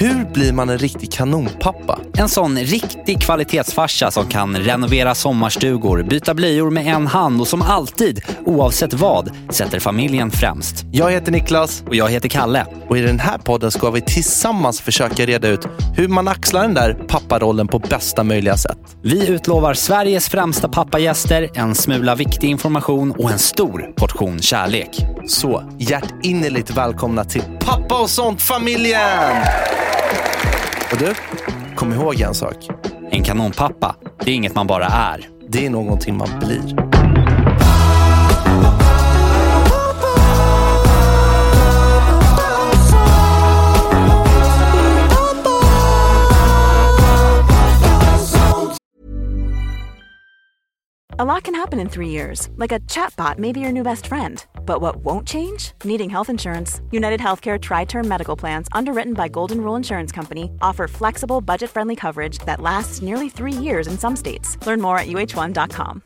Hur blir man en riktig kanonpappa? En sån riktig kvalitetsfarsa som kan renovera sommarstugor, byta blöjor med en hand och som alltid, oavsett vad, sätter familjen främst. Jag heter Niklas Och jag heter Kalle. och i den här podden ska vi tillsammans försöka reda ut hur man axlar den där papparollen på bästa möjliga sätt. Vi utlovar Sveriges främsta pappagäster, en smula viktig information och en stor portion kärlek. Så hjärtinnerligt välkomna till Pappa och sånt-familjen! Och du, kom ihåg en sak. En kanonpappa, det är inget man bara är. Det är någonting man blir. A lot can happen in three years, like a chatbot may be your new best friend. But what won't change? Needing health insurance. United Healthcare Tri Term Medical Plans, underwritten by Golden Rule Insurance Company, offer flexible, budget friendly coverage that lasts nearly three years in some states. Learn more at uh1.com.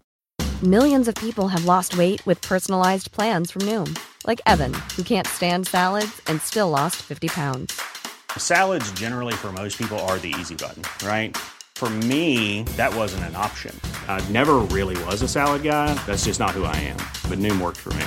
Millions of people have lost weight with personalized plans from Noom, like Evan, who can't stand salads and still lost 50 pounds. Salads, generally, for most people, are the easy button, right? For me, that wasn't an option. I never really was a salad guy. That's just not who I am. But Noom worked for me.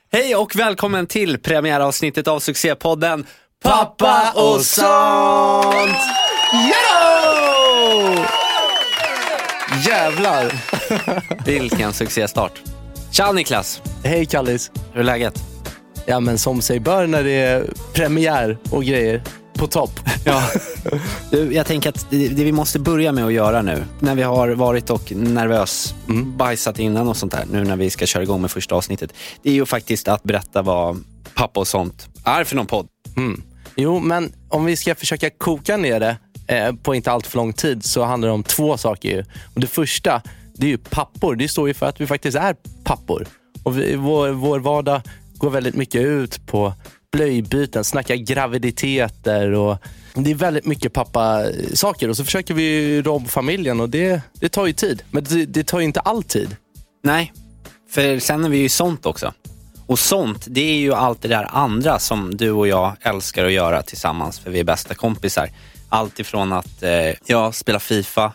hej och välkommen till premiäravsnittet av succépodden Pappa och sånt! Yo! Jävlar! Vilken succéstart. Tja Niklas, Hej Kallis. hur är läget? Ja men som sig bör när det är premiär och grejer. På topp. Ja. Du, jag tänker att det, det vi måste börja med att göra nu, när vi har varit och nervös, bajsat innan och sånt där, nu när vi ska köra igång med första avsnittet, det är ju faktiskt att berätta vad pappa och sånt är för någon podd. Jo, men om vi ska försöka koka ner det eh, på inte allt för lång tid så handlar det om två saker. Ju. Och det första, det är ju pappor. Det står ju för att vi faktiskt är pappor. Och vi, vår, vår vardag går väldigt mycket ut på blöjbyten, snacka graviditeter och det är väldigt mycket pappa-saker. Och så försöker vi rå om familjen och det, det tar ju tid. Men det, det tar ju inte all tid. Nej, för sen är vi ju sånt också. Och sånt, det är ju allt det där andra som du och jag älskar att göra tillsammans, för vi är bästa kompisar. Allt ifrån att eh, ja, spela FIFA,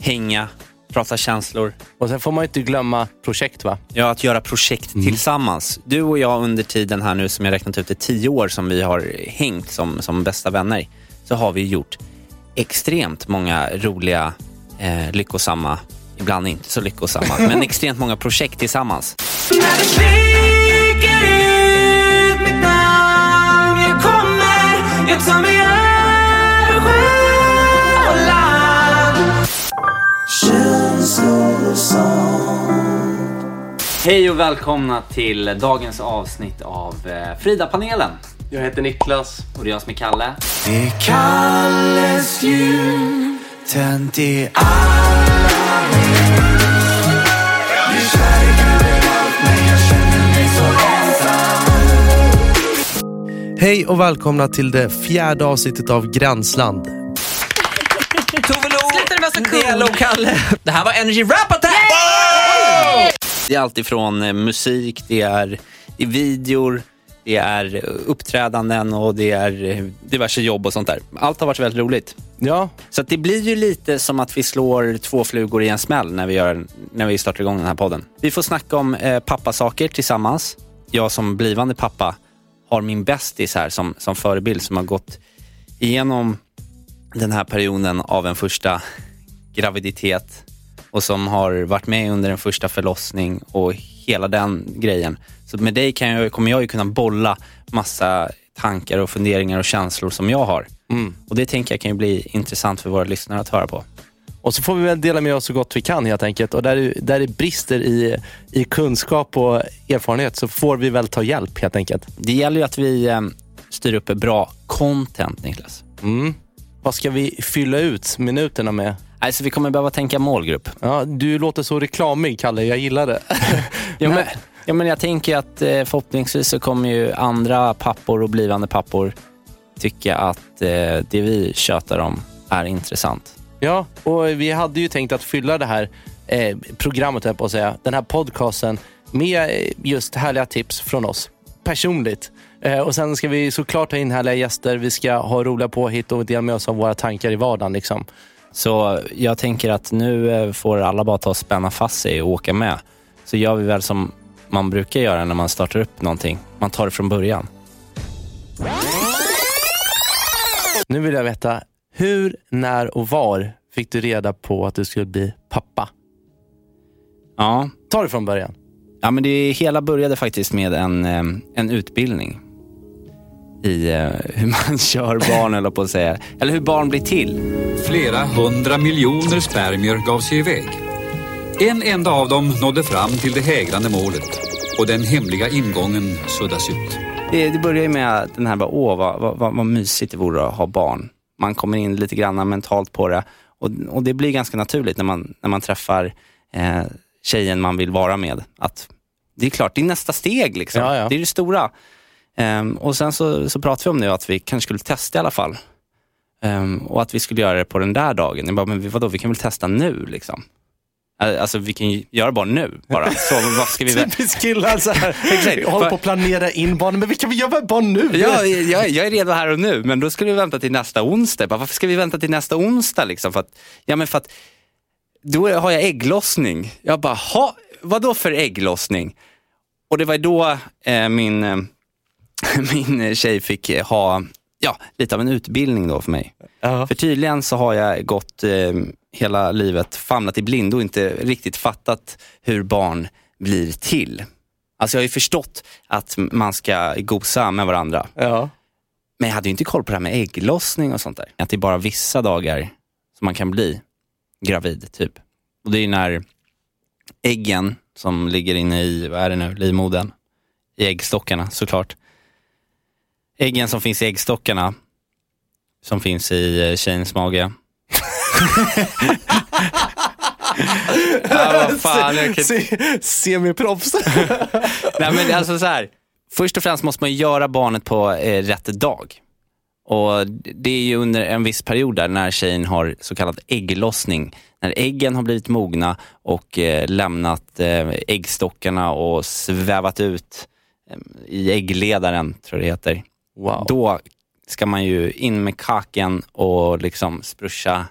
hänga, prata känslor, Och sen får man ju inte glömma projekt va? ja, att göra projekt tillsammans. Du och jag under tiden här nu, som jag räknat ut, är tio år som vi har hängt som, som bästa vänner, så har vi gjort extremt många roliga, eh, lyckosamma, ibland inte så lyckosamma, men extremt många projekt tillsammans. När det ut mitt namn Jag kommer, jag tar mig Hej och välkomna till dagens avsnitt av eh, Frida-panelen. Jag heter Niklas. Och det är jag som är Kalle. Det är Kalles jul Tänt i alla hus Det är kärlek överallt men jag känner mig så ensam Hej och välkomna till det fjärde avsnittet av Gränsland. Tove Lo, Nela och Kalle Det här var Energy Rap Attack! Det är allt ifrån eh, musik, det är, det är videor, det är eh, uppträdanden och det är eh, diverse jobb och sånt där. Allt har varit väldigt roligt. Ja, Så att det blir ju lite som att vi slår två flugor i en smäll när vi, gör, när vi startar igång den här podden. Vi får snacka om eh, pappasaker tillsammans. Jag som blivande pappa har min bästis här som, som förebild som har gått igenom den här perioden av en första graviditet och som har varit med under en första förlossning och hela den grejen. Så med dig kan jag, kommer jag ju kunna bolla massa tankar och funderingar och känslor som jag har. Och det tänker jag kan ju bli intressant för våra lyssnare att höra på. Och så får vi väl dela med oss så gott vi kan helt enkelt. Och där, där det brister i, i kunskap och erfarenhet så får vi väl ta hjälp helt enkelt. Det gäller ju att vi eh, styr upp bra content, Niklas. Mm. Vad ska vi fylla ut minuterna med? Alltså, vi kommer behöva tänka målgrupp. Ja, du låter så reklamig, Kalle. Jag gillar det. Ja, men, ja, men jag tänker att eh, förhoppningsvis så kommer ju andra pappor och blivande pappor tycka att eh, det vi tjötar om är intressant. Ja, och vi hade ju tänkt att fylla det här eh, programmet, jag på att säga, den här podcasten med eh, just härliga tips från oss personligt. Eh, och Sen ska vi såklart ta in härliga gäster. Vi ska ha roliga påhitt och dela med oss av våra tankar i vardagen. Liksom. Så jag tänker att nu eh, får alla bara ta och spänna fast sig och åka med. Så gör vi väl som man brukar göra när man startar upp någonting. Man tar det från början. Nu vill jag veta, hur, när och var fick du reda på att du skulle bli pappa? Ja, Ta det från början. Ja, men det hela började faktiskt med en, eh, en utbildning i eh, hur man kör barn, eller på att säga. Eller hur barn blir till. Flera hundra miljoner spermier gav sig iväg. En enda av dem nådde fram till det hägrande målet och den hemliga ingången suddas ut. Det, det börjar ju med att den här, bara, åh vad, vad, vad, vad mysigt det vore att ha barn. Man kommer in lite grann mentalt på det och, och det blir ganska naturligt när man, när man träffar eh, tjejen man vill vara med. Att det är klart, det är nästa steg. Liksom. Ja, ja. Det är det stora. Ehm, och sen så, så pratade vi om det att vi kanske skulle testa i alla fall. Ehm, och att vi skulle göra det på den där dagen. Jag bara, men vadå, vi kan väl testa nu liksom. Alltså vi kan ju göra bara nu bara. Så vad ska vi... Typiskt killar. Så här. Exakt. Jag håller på att planera in barnen, men vi kan väl göra barn nu? Ja, jag, jag är redo här och nu, men då skulle vi vänta till nästa onsdag. Bara, Varför ska vi vänta till nästa onsdag? Liksom? För att, ja, men för att då har jag ägglossning. Jag bara, ha, vad då för ägglossning? Och det var då eh, min, eh, min tjej fick eh, ha ja, lite av en utbildning då för mig. Ja. För tydligen så har jag gått eh, hela livet famlat i blind och inte riktigt fattat hur barn blir till. Alltså jag har ju förstått att man ska gosa med varandra. Ja. Men jag hade ju inte koll på det här med ägglossning och sånt där. Att det är bara vissa dagar som man kan bli gravid, typ. Och det är ju när äggen som ligger inne i, vad är det nu, livmodern, i äggstockarna såklart. Äggen som finns i äggstockarna, som finns i eh, tjejens mage. ja, vad fan, jag kan... Se, semiproffs. Nej men alltså så här. Först och främst måste man göra barnet på eh, rätt dag. Och Det är ju under en viss period där när tjejen har så kallad ägglossning. När äggen har blivit mogna och eh, lämnat eh, äggstockarna och svävat ut eh, i äggledaren, tror jag det heter. Wow. Då ska man ju in med kaken och liksom sprusha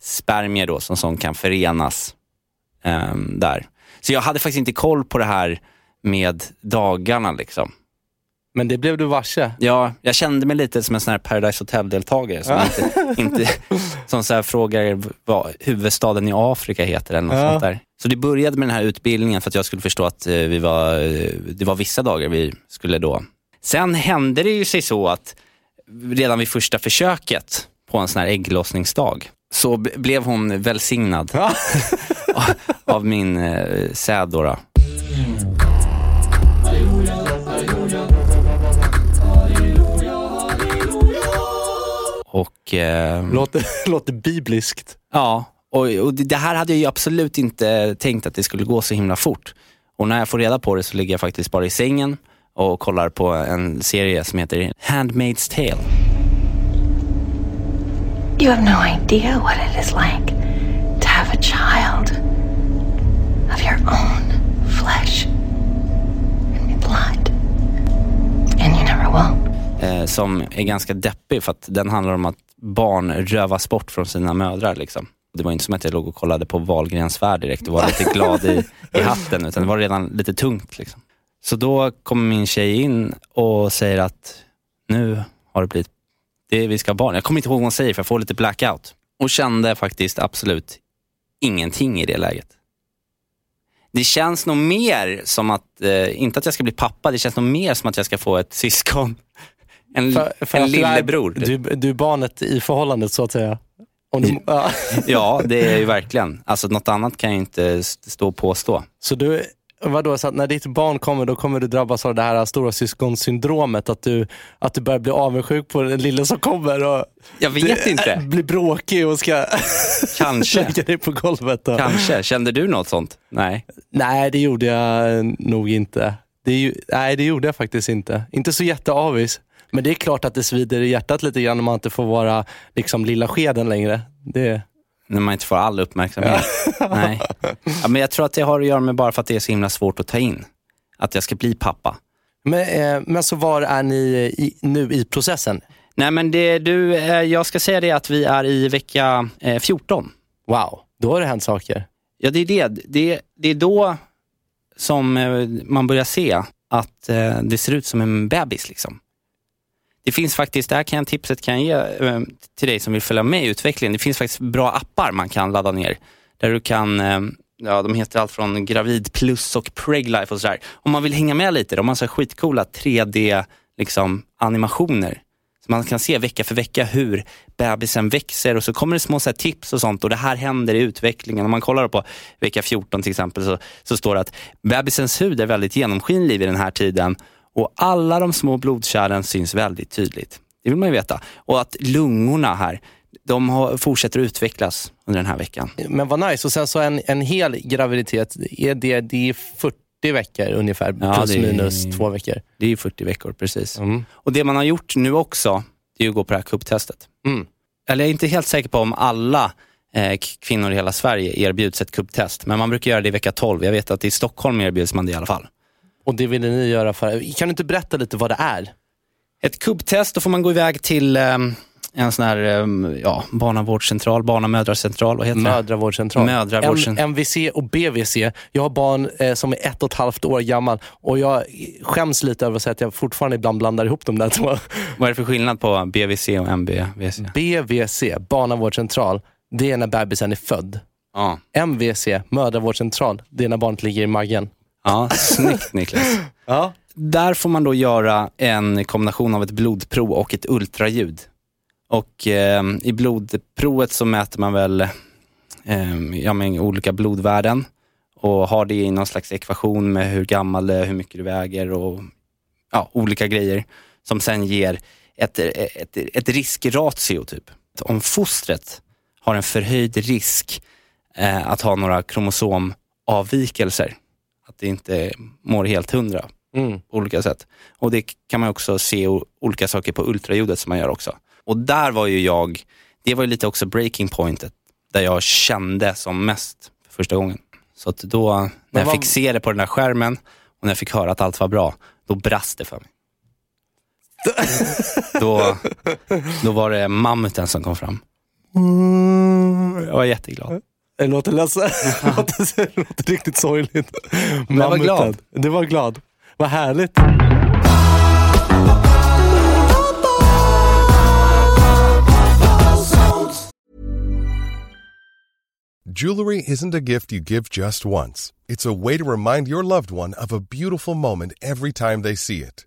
spermier då som, som kan förenas ehm, där. Så jag hade faktiskt inte koll på det här med dagarna liksom. Men det blev du varse. Ja, jag kände mig lite som en sån här Paradise Hotel-deltagare som, inte, inte, som så här frågar vad huvudstaden i Afrika heter eller något Ja. sånt där. Så det började med den här utbildningen för att jag skulle förstå att eh, vi var, eh, det var vissa dagar vi skulle då. Sen hände det ju sig så att redan vid första försöket på en sån här ägglossningsdag så blev hon välsignad av min eh, säd. Då, då. Och eh, Låter, låter bibliskt. Ja, och, och det det här hade jag ju absolut inte tänkt att det skulle gå så himla fort. Och när jag får reda på det så ligger jag faktiskt bara i sängen och kollar på en serie som heter Handmaid's Tale. You have no idea what it is like to have a child of your own flesh and blood. And you never will. Eh, som är ganska deppig för att den handlar om att barn rövas bort från sina mödrar. Liksom. Det var inte som att jag låg och kollade på Wahlgrens värld direkt och var lite glad i, i hatten, utan det var redan lite tungt. Liksom. Så då kommer min tjej in och säger att nu har det blivit, det, vi ska ha barn. Jag kommer inte ihåg vad hon säger för jag får lite blackout. Och kände faktiskt absolut ingenting i det läget. Det känns nog mer som att, eh, inte att jag ska bli pappa, det känns nog mer som att jag ska få ett syskon. En, För, för en lillebror. Du, du är barnet i förhållandet så att säga. Du, ja. Ja, det är ju verkligen. Alltså något annat kan jag inte st- stå och påstå. Så du, vadå, så att när ditt barn kommer, då kommer du drabbas av det här stora syskonsyndromet. Att du, att du börjar bli avundsjuk på den lille som kommer och Jag vet du, inte. blir bråkig och ska Kanske. lägga dig på golvet. Och... Kanske. Kände du något sånt? Nej. Nej, det gjorde jag nog inte. Det, ju- nej, det gjorde jag faktiskt inte. Inte så jätteavis. Men det är klart att det svider i hjärtat lite grann om man inte får vara liksom lilla skeden längre. Det, När man inte får all uppmärksamhet. Nej. Ja, men jag tror att det har att göra med bara för att det är så himla svårt att ta in. Att jag ska bli pappa. men, eh, men så var är ni i, nu i processen? Nej men det, du, eh, jag ska säga det att vi är i vecka eh, 14. Wow, då har det hänt saker. Ja, det är det. Det, det är då som eh, man börjar se att eh, det ser ut som en bebis. Liksom. Det finns faktiskt, det här kan jag, tipset kan jag ge eh, till dig som vill följa med i utvecklingen. Det finns faktiskt bra appar man kan ladda ner. Där du kan, eh, ja de heter allt från Gravid plus och Preglife och sådär. Om man vill hänga med lite, de har så här skitcoola 3D liksom, animationer. Så man kan se vecka för vecka hur bebisen växer och så kommer det små så här, tips och sånt och det här händer i utvecklingen. Om man kollar på vecka 14 till exempel så, så står det att bebisens hud är väldigt genomskinlig vid den här tiden och alla de små blodkärlen syns väldigt tydligt. Det vill man ju veta. Och att lungorna här, de har, fortsätter att utvecklas under den här veckan. Men vad nice. Och sen så en, en hel graviditet, är det, det är 40 veckor ungefär, Ja, plus är- minus två veckor. Det är ju 40 veckor precis. Mm. Och det man har gjort nu också, det är att gå på det här kubbtestet. Mm. Eller jag är inte helt säker på om alla eh, kvinnor i hela Sverige erbjuds ett kubbtest, men man brukar göra det i vecka 12. Jag vet att i Stockholm erbjuds man det i alla fall. Och det ville ni göra för... Kan du inte berätta lite vad det är? Ett kubbtest, då får man gå iväg till eh, en sån här eh, ja, barnavårdscentral, barnamödracentral, vad heter det? Mödravårdscentral. Mödravårdcentral. M- MVC och BVC. Jag har barn eh, som är ett och ett halvt år gammal och jag skäms lite över att säga att jag fortfarande ibland blandar ihop de där två. Vad är det för skillnad på BVC och MBVC? BVC, barnavårdscentral, det är när bebisen är född. Ja, MVC, mödravårdscentral, det är när barnet ligger i magen. Ja snyggt Niklas. Ja. Där får man då göra en kombination av ett blodprov och ett ultraljud. Och eh, i blodprovet så mäter man väl eh, ja, men olika blodvärden och har det i någon slags ekvation med hur gammal du är, hur mycket du väger och ja, olika grejer som sen ger ett, ett, ett riskratio. Typ. Om fostret har en förhöjd risk eh, att ha några kromosomavvikelser, att det inte mår helt hundra Mm. på olika sätt. Och det kan man också se olika saker på ultraljudet som man gör också. Och där var ju jag, det var ju lite också breaking pointet, där jag kände som mest för första gången. Så att då, när jag vad- fick se det på den där skärmen och när jag fick höra att allt var bra, då brast det för mig. då, då var det mammuten som kom fram. Jag var jätteglad. Det låter ledsen. Det låter, det låter riktigt sorgligt. Men jag var glad. Du var glad. Vad härligt. Jewelry isn't a gift you give just once. It's a way to remind your loved one of a beautiful moment every time they see it.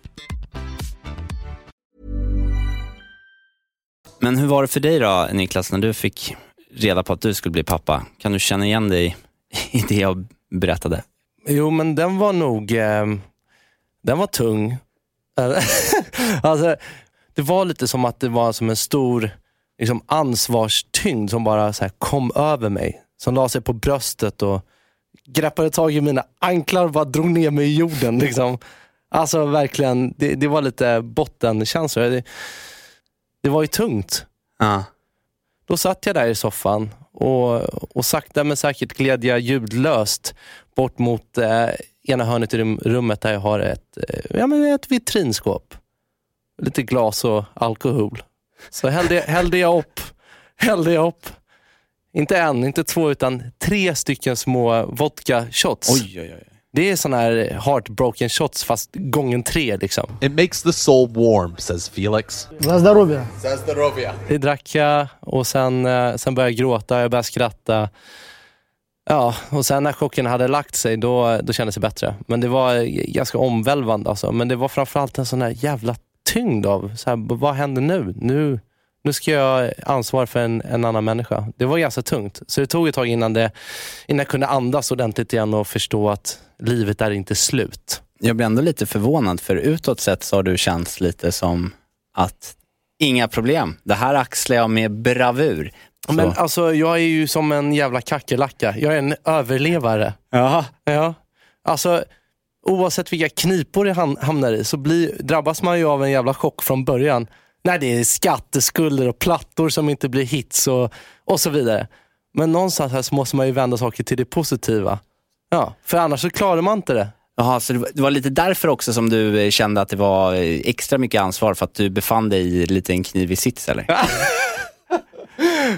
Men hur var det för dig då, Niklas, när du fick reda på att du skulle bli pappa? Kan du känna igen dig i det jag berättade? Jo, men den var nog eh, den var tung. alltså, det var lite som att det var som en stor liksom, ansvarstyngd som bara så här, kom över mig. Som la sig på bröstet och greppade tag i mina anklar och bara drog ner mig i jorden. Liksom. Alltså verkligen, det, det var lite bottenkänsla. Det, var ju tungt. Ja. Då satt jag där i soffan och, och sakta men säkert gled jag ljudlöst bort mot eh, ena hörnet i rum, rummet där jag har ett, eh, ja, men ett vitrinskåp. Lite glas och alkohol. Så hällde, jag- hällde jag upp, hällde jag upp, inte en, inte två, utan tre stycken små vodka shots. Oj, oj, oj. Det är såna här heartbroken shots fast gången tre liksom. It makes the soul warm, says Felix. Det drack jag och sen, eh, sen började jag gråta, jag började skratta. Ja, och sen när chocken hade lagt sig, då, då kändes det bättre. Men det var ganska omvälvande. Alltså. Men det var framförallt en sån här jävla tyngd av, så här, vad händer nu? nu? Nu ska jag ha ansvar för en, en annan människa. Det var ganska tungt. Så det tog ett tag innan, det, innan jag kunde andas ordentligt igen och förstå att livet är inte slut. Jag blir ändå lite förvånad, för utåt sett så har du känts lite som att inga problem, det här axlar jag med bravur. Så. Men alltså, jag är ju som en jävla kackerlacka. Jag är en överlevare. Jaha. Ja. Alltså, oavsett vilka knipor jag ham- hamnar i så blir, drabbas man ju av en jävla chock från början. När det är skatteskulder och plattor som inte blir hits och, och så vidare. Men någonstans här så måste man ju vända saker till det positiva. Ja, för annars så klarar man inte det. Jaha, så det var, det var lite därför också som du eh, kände att det var eh, extra mycket ansvar för att du befann dig i lite en knivig sits eller?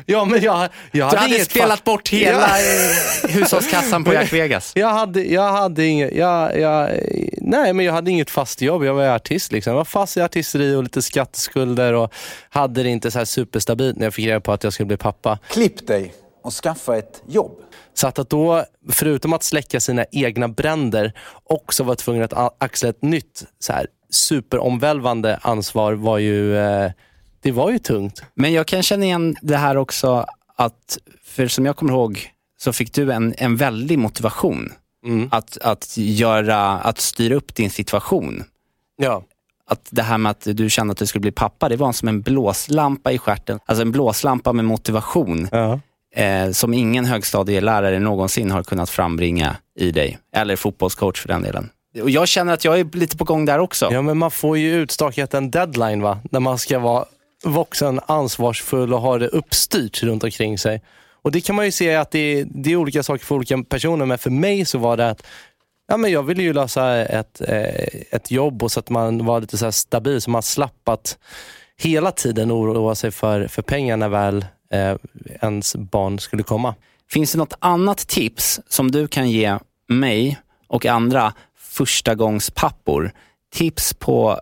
Ja, men jag, jag Du hade inget spelat fa- bort hela hushållskassan på Jack Vegas. Jag hade, jag hade inget, jag, jag, nej men jag hade inget fast jobb. Jag var artist liksom. Jag var fast i artisteri och lite skatteskulder och hade det inte så här superstabilt när jag fick reda på att jag skulle bli pappa. Klipp dig och skaffa ett jobb. Så att, att då, förutom att släcka sina egna bränder, också vara tvungen att axla ett nytt så här, superomvälvande ansvar var ju, eh, det var ju tungt. Men jag kan känna igen det här också att, för som jag kommer ihåg, så fick du en, en väldig motivation att, att, göra, att styra upp din situation. Ja. Att det här med att du kände att du skulle bli pappa, det var som en blåslampa i stjärten. Alltså en blåslampa med motivation. Eh, som ingen högstadielärare någonsin har kunnat frambringa i dig. Eller fotbollscoach för den delen. Och jag känner att jag är lite på gång där också. Ja, men man får ju utstakat en deadline va? När man ska vara vuxen, ansvarsfull och har det uppstyrt runt omkring sig. Och Det kan man ju se att det är, det är olika saker för olika personer, men för mig så var det att ja, men jag ville ju lösa ett, eh, ett jobb och så att man var lite så här stabil, så man slapp att hela tiden oroa sig för, för pengar när väl eh, ens barn skulle komma. Finns det något annat tips som du kan ge mig och andra förstagångspappor? Tips på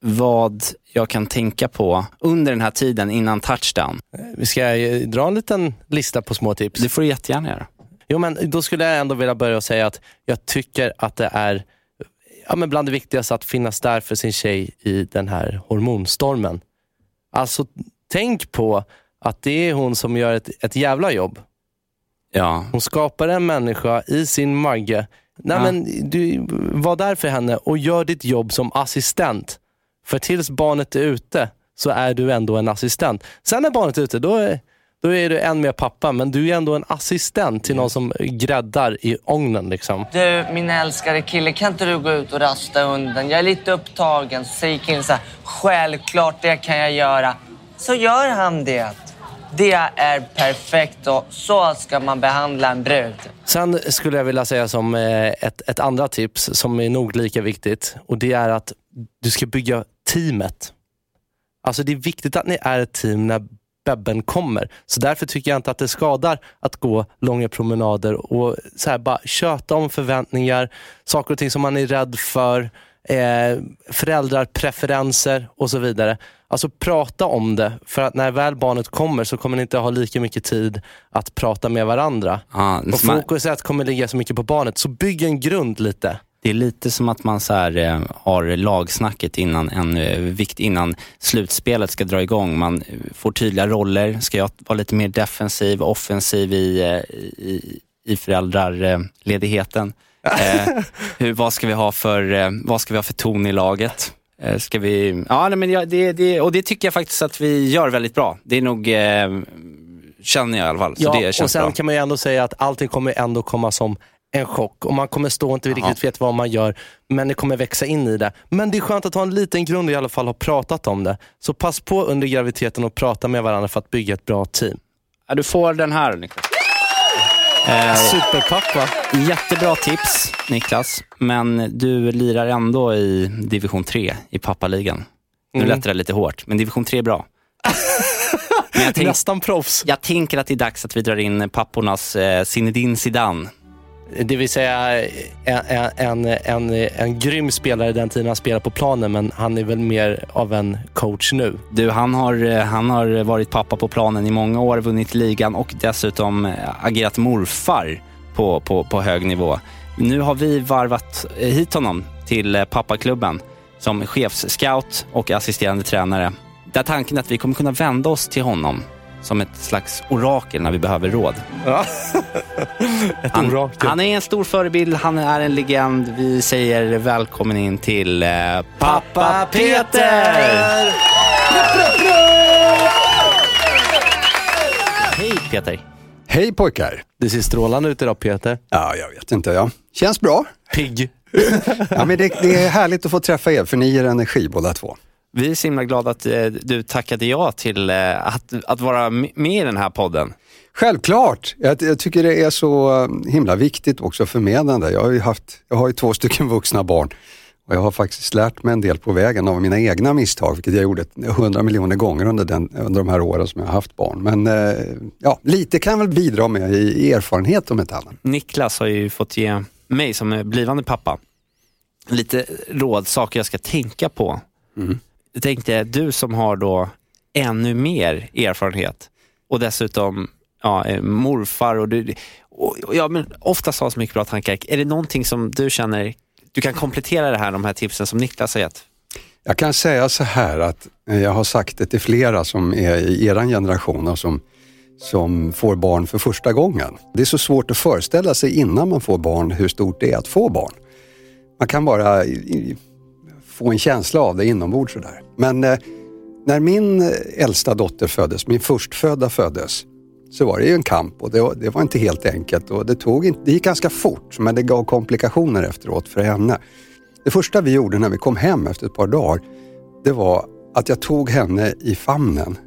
vad jag kan tänka på under den här tiden innan touchdown. Vi ska dra en liten lista på små tips. Det får du jättegärna göra. Jo, men då skulle jag ändå vilja börja och säga att jag tycker att det är ja, men bland det viktigaste att finnas där för sin tjej i den här hormonstormen. Alltså, tänk på att det är hon som gör ett, ett jävla jobb. Ja. Hon skapar en människa i sin mage. Nej, Ja. men du, var där för henne och gör ditt jobb som assistent. För tills barnet är ute så är du ändå en assistent. Sen när barnet är ute, då är, då är du en med pappa, men du är ändå en assistent till någon som gräddar i ångnen. Liksom. Du, min älskade kille, kan inte du gå ut och rasta hunden? Jag är lite upptagen. Så säger killen så här, självklart det kan jag göra. Så gör han det. Det är perfekt och så ska man behandla en brud. Sen skulle jag vilja säga som eh, ett, ett andra tips som är nog lika viktigt och det är att du ska bygga teamet. Alltså det är viktigt att ni är ett team när bebben kommer. Så därför tycker jag inte att det skadar att gå långa promenader och så här bara köta om förväntningar, saker och ting som man är rädd för, eh, föräldrarpreferenser och så vidare. Alltså prata om det, för att när väl barnet kommer så kommer ni inte ha lika mycket tid att prata med varandra. Ja, och man- fokuset kommer ligga så mycket på barnet, så bygg en grund lite. Det är lite som att man så här, eh, har lagsnacket innan, en, eh, vikt, innan slutspelet ska dra igång. Man får tydliga roller. Ska jag vara lite mer defensiv, offensiv i, eh, i, i föräldraledigheten? Eh, hur, vad, ska vi ha för, vad ska vi ha för ton i laget? Eh, ska vi, ja, nej, men jag, det, det, och det tycker jag faktiskt att vi gör väldigt bra. Det är nog, eh, känner jag i alla fall. Ja, och sen bra. kan man ju ändå säga att allting kommer ändå komma som en chock och man kommer stå och inte riktigt vet vad man gör, men det kommer växa in i det. Men det är skönt att ha en liten grund och i alla fall ha pratat om det. Så pass på under graviditeten och prata med varandra för att bygga ett bra team. Ja, du får den här Niklas. Eh, Superpappa. Jättebra tips Niklas, men du lirar ändå i division 3 i pappaligan. Nu Mm. lät det lite hårt, men division 3 är bra. Nästan proffs. Jag tänker att det är dags att vi drar in pappornas eh, Zinedine Zidane. Det vill säga en, en, en, en, grym spelare den tiden han spelade på planen, men han är väl mer av en coach nu. Du, han har, han har varit pappa på planen i många år, vunnit ligan och dessutom agerat morfar på, på, på hög nivå. Nu har vi varvat hit honom till pappaklubben som chefsscout och assisterande tränare. Där tanken är att vi kommer kunna vända oss till honom som ett slags orakel när vi behöver råd. Ja. ett Han, orakel. han är en stor förebild, han är en legend. Vi säger välkommen in till eh, pappa Peter! Hej Peter! Hej pojkar! Det ser strålande ut idag Peter. Ja, jag vet inte. Ja. Känns bra. Pigg. ja, men det, det är härligt att få träffa er, för ni ger energi båda två. Vi är så himla glada att eh, du tackade ja till eh, att, att vara med i den här podden. Självklart! Jag, jag tycker det är så eh, himla viktigt också förmedlande. Jag har ju, haft, jag har ju två stycken vuxna barn och jag har faktiskt lärt mig en del på vägen av mina egna misstag, vilket jag gjorde hundra miljoner gånger under, den, under de här åren som jag har haft barn. Men ja, lite kan jag väl bidra med i, erfarenhet om ett annat. Niklas har ju fått ge mig som är blivande pappa lite råd, saker jag ska tänka på. Jag tänkte, du som har då ännu mer erfarenhet och dessutom ja, eh, morfar och du, och, och, ja, men oftast har så mycket bra tankar. Är det någonting som du känner, du kan komplettera det här, de här tipsen som Niklas har gett? Jag kan säga så här att eh, jag har sagt det till flera som är i er generation och som, som får barn för första gången. Det är så svårt att föreställa sig innan man får barn hur stort det är att få barn. Man kan bara få en känsla av det inombords sådär. Men eh, när min eh, äldsta dotter föddes, min förstfödda föddes, så var det ju en kamp och det var, det var inte helt enkelt och det, tog inte, det gick ganska fort men det gav komplikationer efteråt för henne. Det första vi gjorde när vi kom hem efter ett par dagar, det var att jag tog henne i famnen.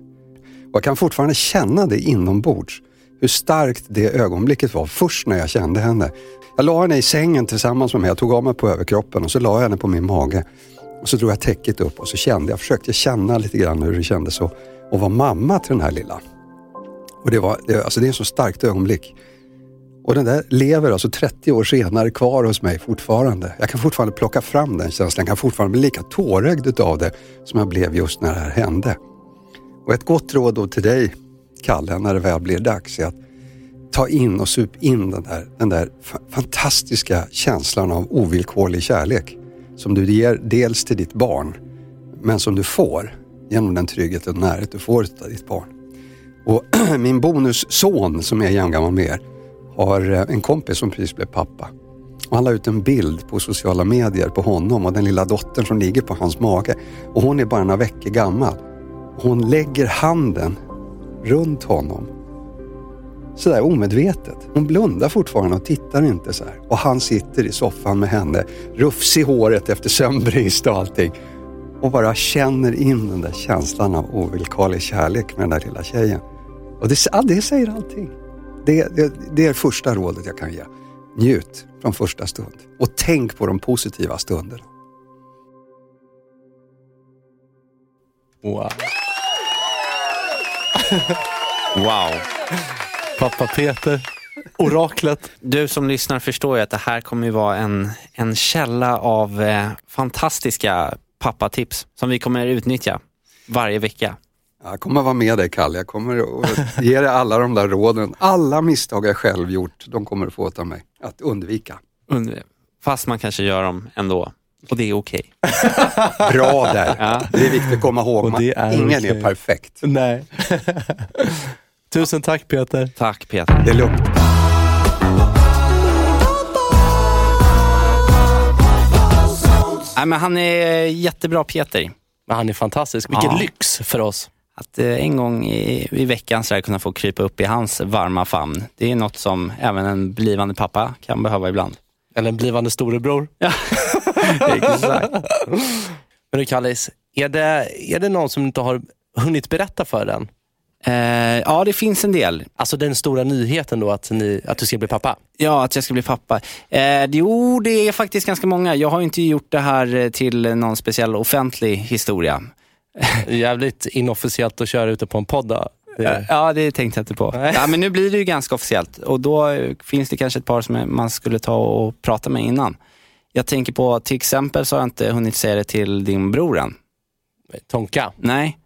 Och jag kan fortfarande känna det inombords, hur starkt det ögonblicket var först när jag kände henne. Jag la henne i sängen tillsammans med mig, jag tog av mig på överkroppen och så la jag henne på min mage. Och så drog jag täcket upp och så kände jag, försökte känna lite grann hur det kändes att, att vara mamma till den här lilla. Och det, var, det, alltså det är ett så starkt ögonblick. Och den där lever alltså 30 år senare kvar hos mig fortfarande. Jag kan fortfarande plocka fram den känslan, jag kan fortfarande bli lika tårögd utav det som jag blev just när det här hände. Och ett gott råd då till dig, Kalle, när det väl blir dags är att ta in och sup in den där, den där fantastiska känslan av ovillkorlig kärlek som du ger dels till ditt barn, men som du får genom den trygghet och närhet du får av ditt barn. Och min bonusson som är jämngammal med er har eh, en kompis som precis blev pappa. Och han la ut en bild på sociala medier på honom och den lilla dottern som ligger på hans mage. Och hon är bara några veckor gammal. Hon lägger handen runt honom. Sådär omedvetet. Hon blundar fortfarande och tittar inte så här. Och han sitter i soffan med henne, rufs i håret efter sömnbrist och allting. Och bara känner in den där känslan av ovillkorlig kärlek med den där lilla tjejen. Och det, ja, det säger allting. Det, det, det är första rådet jag kan ge. Njut från första stund. Och tänk på de positiva stunderna. Wow. Wow. Pappa Peter, oraklet. Du som lyssnar förstår ju att det här kommer ju vara en, en källa av eh, fantastiska pappatips som vi kommer utnyttja varje vecka. Jag kommer vara med dig Kalle. Jag kommer att ge dig alla de där råden. Alla misstag jag själv gjort, de kommer du få av mig att undvika. Und- Fast man kanske gör dem ändå. Och det är okej. Bra där. Ja. Det är viktigt att komma ihåg. Och det är Ingen okej. är perfekt. Nej. Tusen tack Peter. Tack Peter. Det är lugnt. Nej, men han är jättebra Peter. Men han är fantastisk. Vilken Ja. lyx för oss. Att eh, en gång i, i veckan så här kunna få krypa upp i hans varma famn. Det är något som även en blivande pappa kan behöva ibland. Eller en blivande storebror. Ja, exakt. Men du Kallis, är det, är det någon som inte har hunnit berätta för den? Eh, ja, det finns en del. Alltså den stora nyheten då att, ni, att du ska bli pappa? Ja, att jag ska bli pappa. Eh, jo, det är faktiskt ganska många. Jag har inte gjort det här eh, till någon speciell offentlig historia. Jävligt inofficiellt att köra ute på en podd då. Det- Ja, det tänkte jag inte på. Ja, men nu blir det ju ganska officiellt och då eh, finns det kanske ett par som man skulle ta och prata med innan. Jag tänker på, till exempel så har jag inte hunnit säga det till din bror än. Tonka? Nej.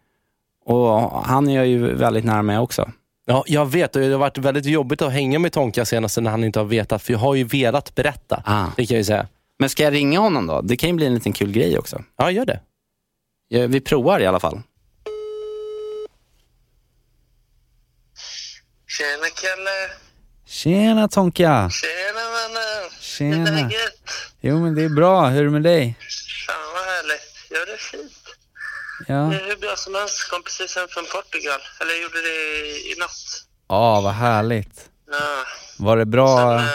Och han är jag ju väldigt nära med också. Ja, jag vet och det har varit väldigt jobbigt att hänga med Tonka senaste när han inte har vetat. För jag har ju velat berätta. Ah. Det kan jag ju säga. Men ska jag ringa honom då? Det kan ju bli en liten kul grej också. Ja, gör det. Ja, Vi provar i alla fall. Tjena Kalle! Tjena Tonka! Tjena mannen! Tjena. Hur är läget? Jo men det är bra, hur är det med dig? Fan vad härligt. Ja det är fint. Ja. Det är hur bra som helst. Kom precis hem från Portugal. Eller jag gjorde det i, natt. Ja, vad härligt. Ja. Var det bra, Sen, eh,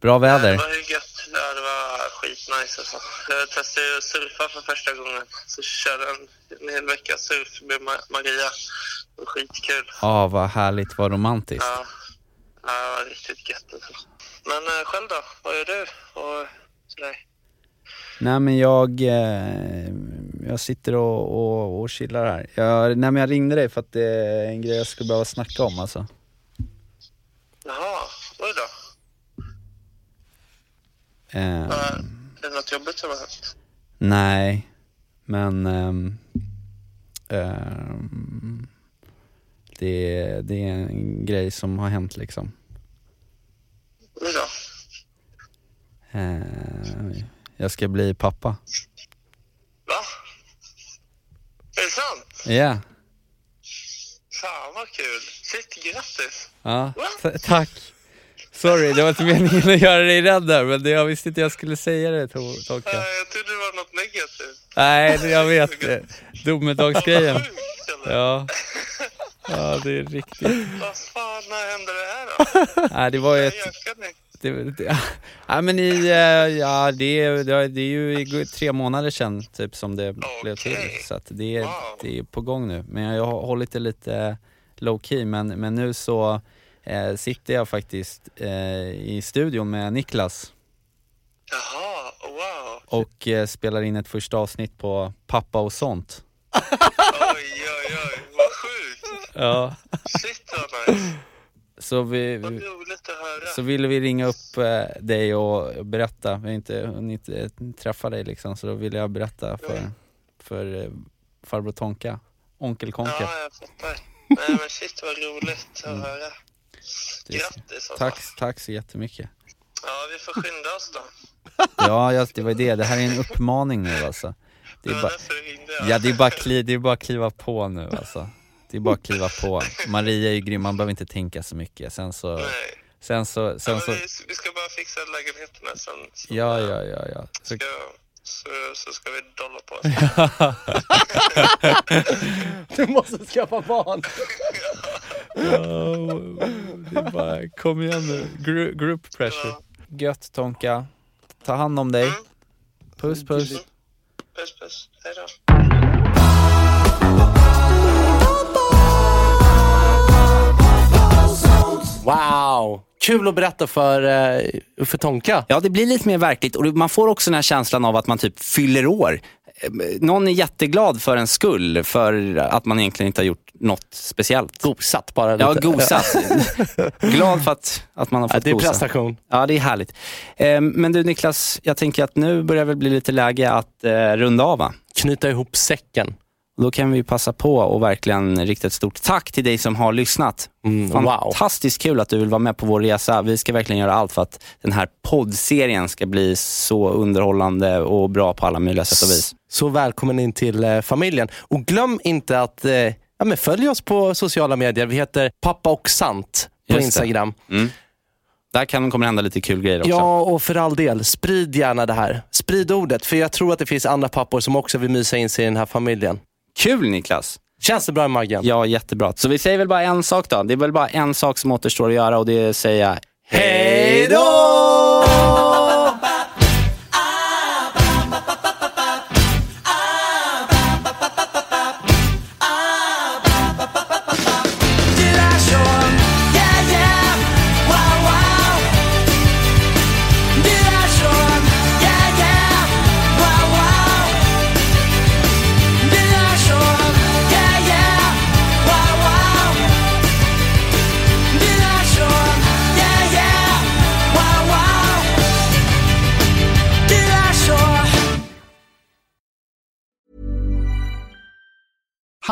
bra Det väder? var ju gött. Ja, det var skitnice alltså. Jag testade ju att surfa för första gången. Så körde en, en hel vecka surf med Ma- Maria. Det var skitkul. Ja, vad härligt, vad romantiskt. Ja. ja, det var riktigt gött alltså. Men eh, själv då? Vad gör du? Och sådär. Nej men jag, eh, jag sitter och, och, och chillar här. Jag, nej men jag ringde dig för att det är en grej jag skulle behöva snacka om alltså. Jaha, oj då. Ja, är det något jobbigt som har hänt? nej, men ehm, ehm, det, det är en grej som har hänt liksom. Oj då. Eh, jag ska bli pappa. Det sant? Ja, Fan vad kul. Shit, grattis. ja, tack. Sorry, det var inte meningen att göra dig rädd där, men det, jag visste inte jag skulle säga det To- Tonka. Ja, jag trodde det var något negativt. Nej, det- jag vet det. Domedagsgrejen. Ja. Ja, det är riktigt. Vad fan när hände det här då? Nej, det var ju ett... Det, det, ja, men i, eh, ja, det, är- det, det är ju tre månader sedan typ som det blev till. Så att det, är, det är på gång nu. Men jag har hållit det lite low key. Men, men nu så eh, sitter jag faktiskt eh, i studion med Niklas Jaha, wow. och eh, spelar in ett första avsnitt på Pappa och sånt. Oj, oj, oj. Vad sjukt. Ja. Shit vad nice. Så, vi, vi, så ville vi ringa upp eh, dig och berätta. Vi har inte hunnit eh, träffa dig liksom, så då ville jag berätta för, för eh, farbror Tonka, onkel Konke. Ja, jag fattar. Nej men shit vad roligt att höra. Grattis alltså. Tack, tack så jättemycket. Ja, vi får skynda oss då. Ja, ja, det var det. Det här är en uppmaning nu alltså. Det är bara, ja, det är bara, kli, det är bara kliva på nu alltså. Det är bara att kliva på. Maria är ju grym, man behöver inte tänka så mycket. Sen så... Nej. Sen så... Sen ja, så vi, vi ska bara fixa lägenheterna sen. Så, ja, ja, ja, ja. Så, ska, så, så ska vi dolla på oss. Du måste skaffa barn. Ja, det är bara, kom igen nu. Gru, group pressure. Gött Tonka. Ta hand om dig. Puss puss. Puss puss, hejdå. Wow! Kul att berätta för, eh, för Tonka. Ja, det blir lite mer verkligt och man får också den här känslan av att man typ fyller år. Eh, Någon är jätteglad för en skull, för att man egentligen inte har gjort något speciellt. Gosat bara lite. Ja, gosat. Glad för att, att man har fått Ja, det är gosa. prestation. Ja, det är härligt. Eh, Men du Niklas, jag tänker att nu börjar det bli lite läge att eh, runda av va? Knyta ihop säcken. Då kan vi passa på och verkligen rikta ett stort tack till dig som har lyssnat. Mm, wow. Fantastiskt kul att du vill vara med på vår resa. Vi ska verkligen göra allt för att den här poddserien ska bli så underhållande och bra på alla möjliga sätt och vis. Så välkommen in till eh, familjen. Och glöm inte att eh, ja, men följ oss på sociala medier. Vi heter Pappa och Sant på Just. Instagram. Mm. Där kan kommer hända lite kul grejer också. Ja, och för all del, sprid gärna det här. Sprid ordet, för jag tror att det finns andra pappor som också vill mysa in sig i den här familjen. Kul Niklas! Känns det bra i magen? Ja, jättebra. Så vi säger väl bara en sak då. Det är väl bara en sak som återstår att göra och det är att säga Hej då!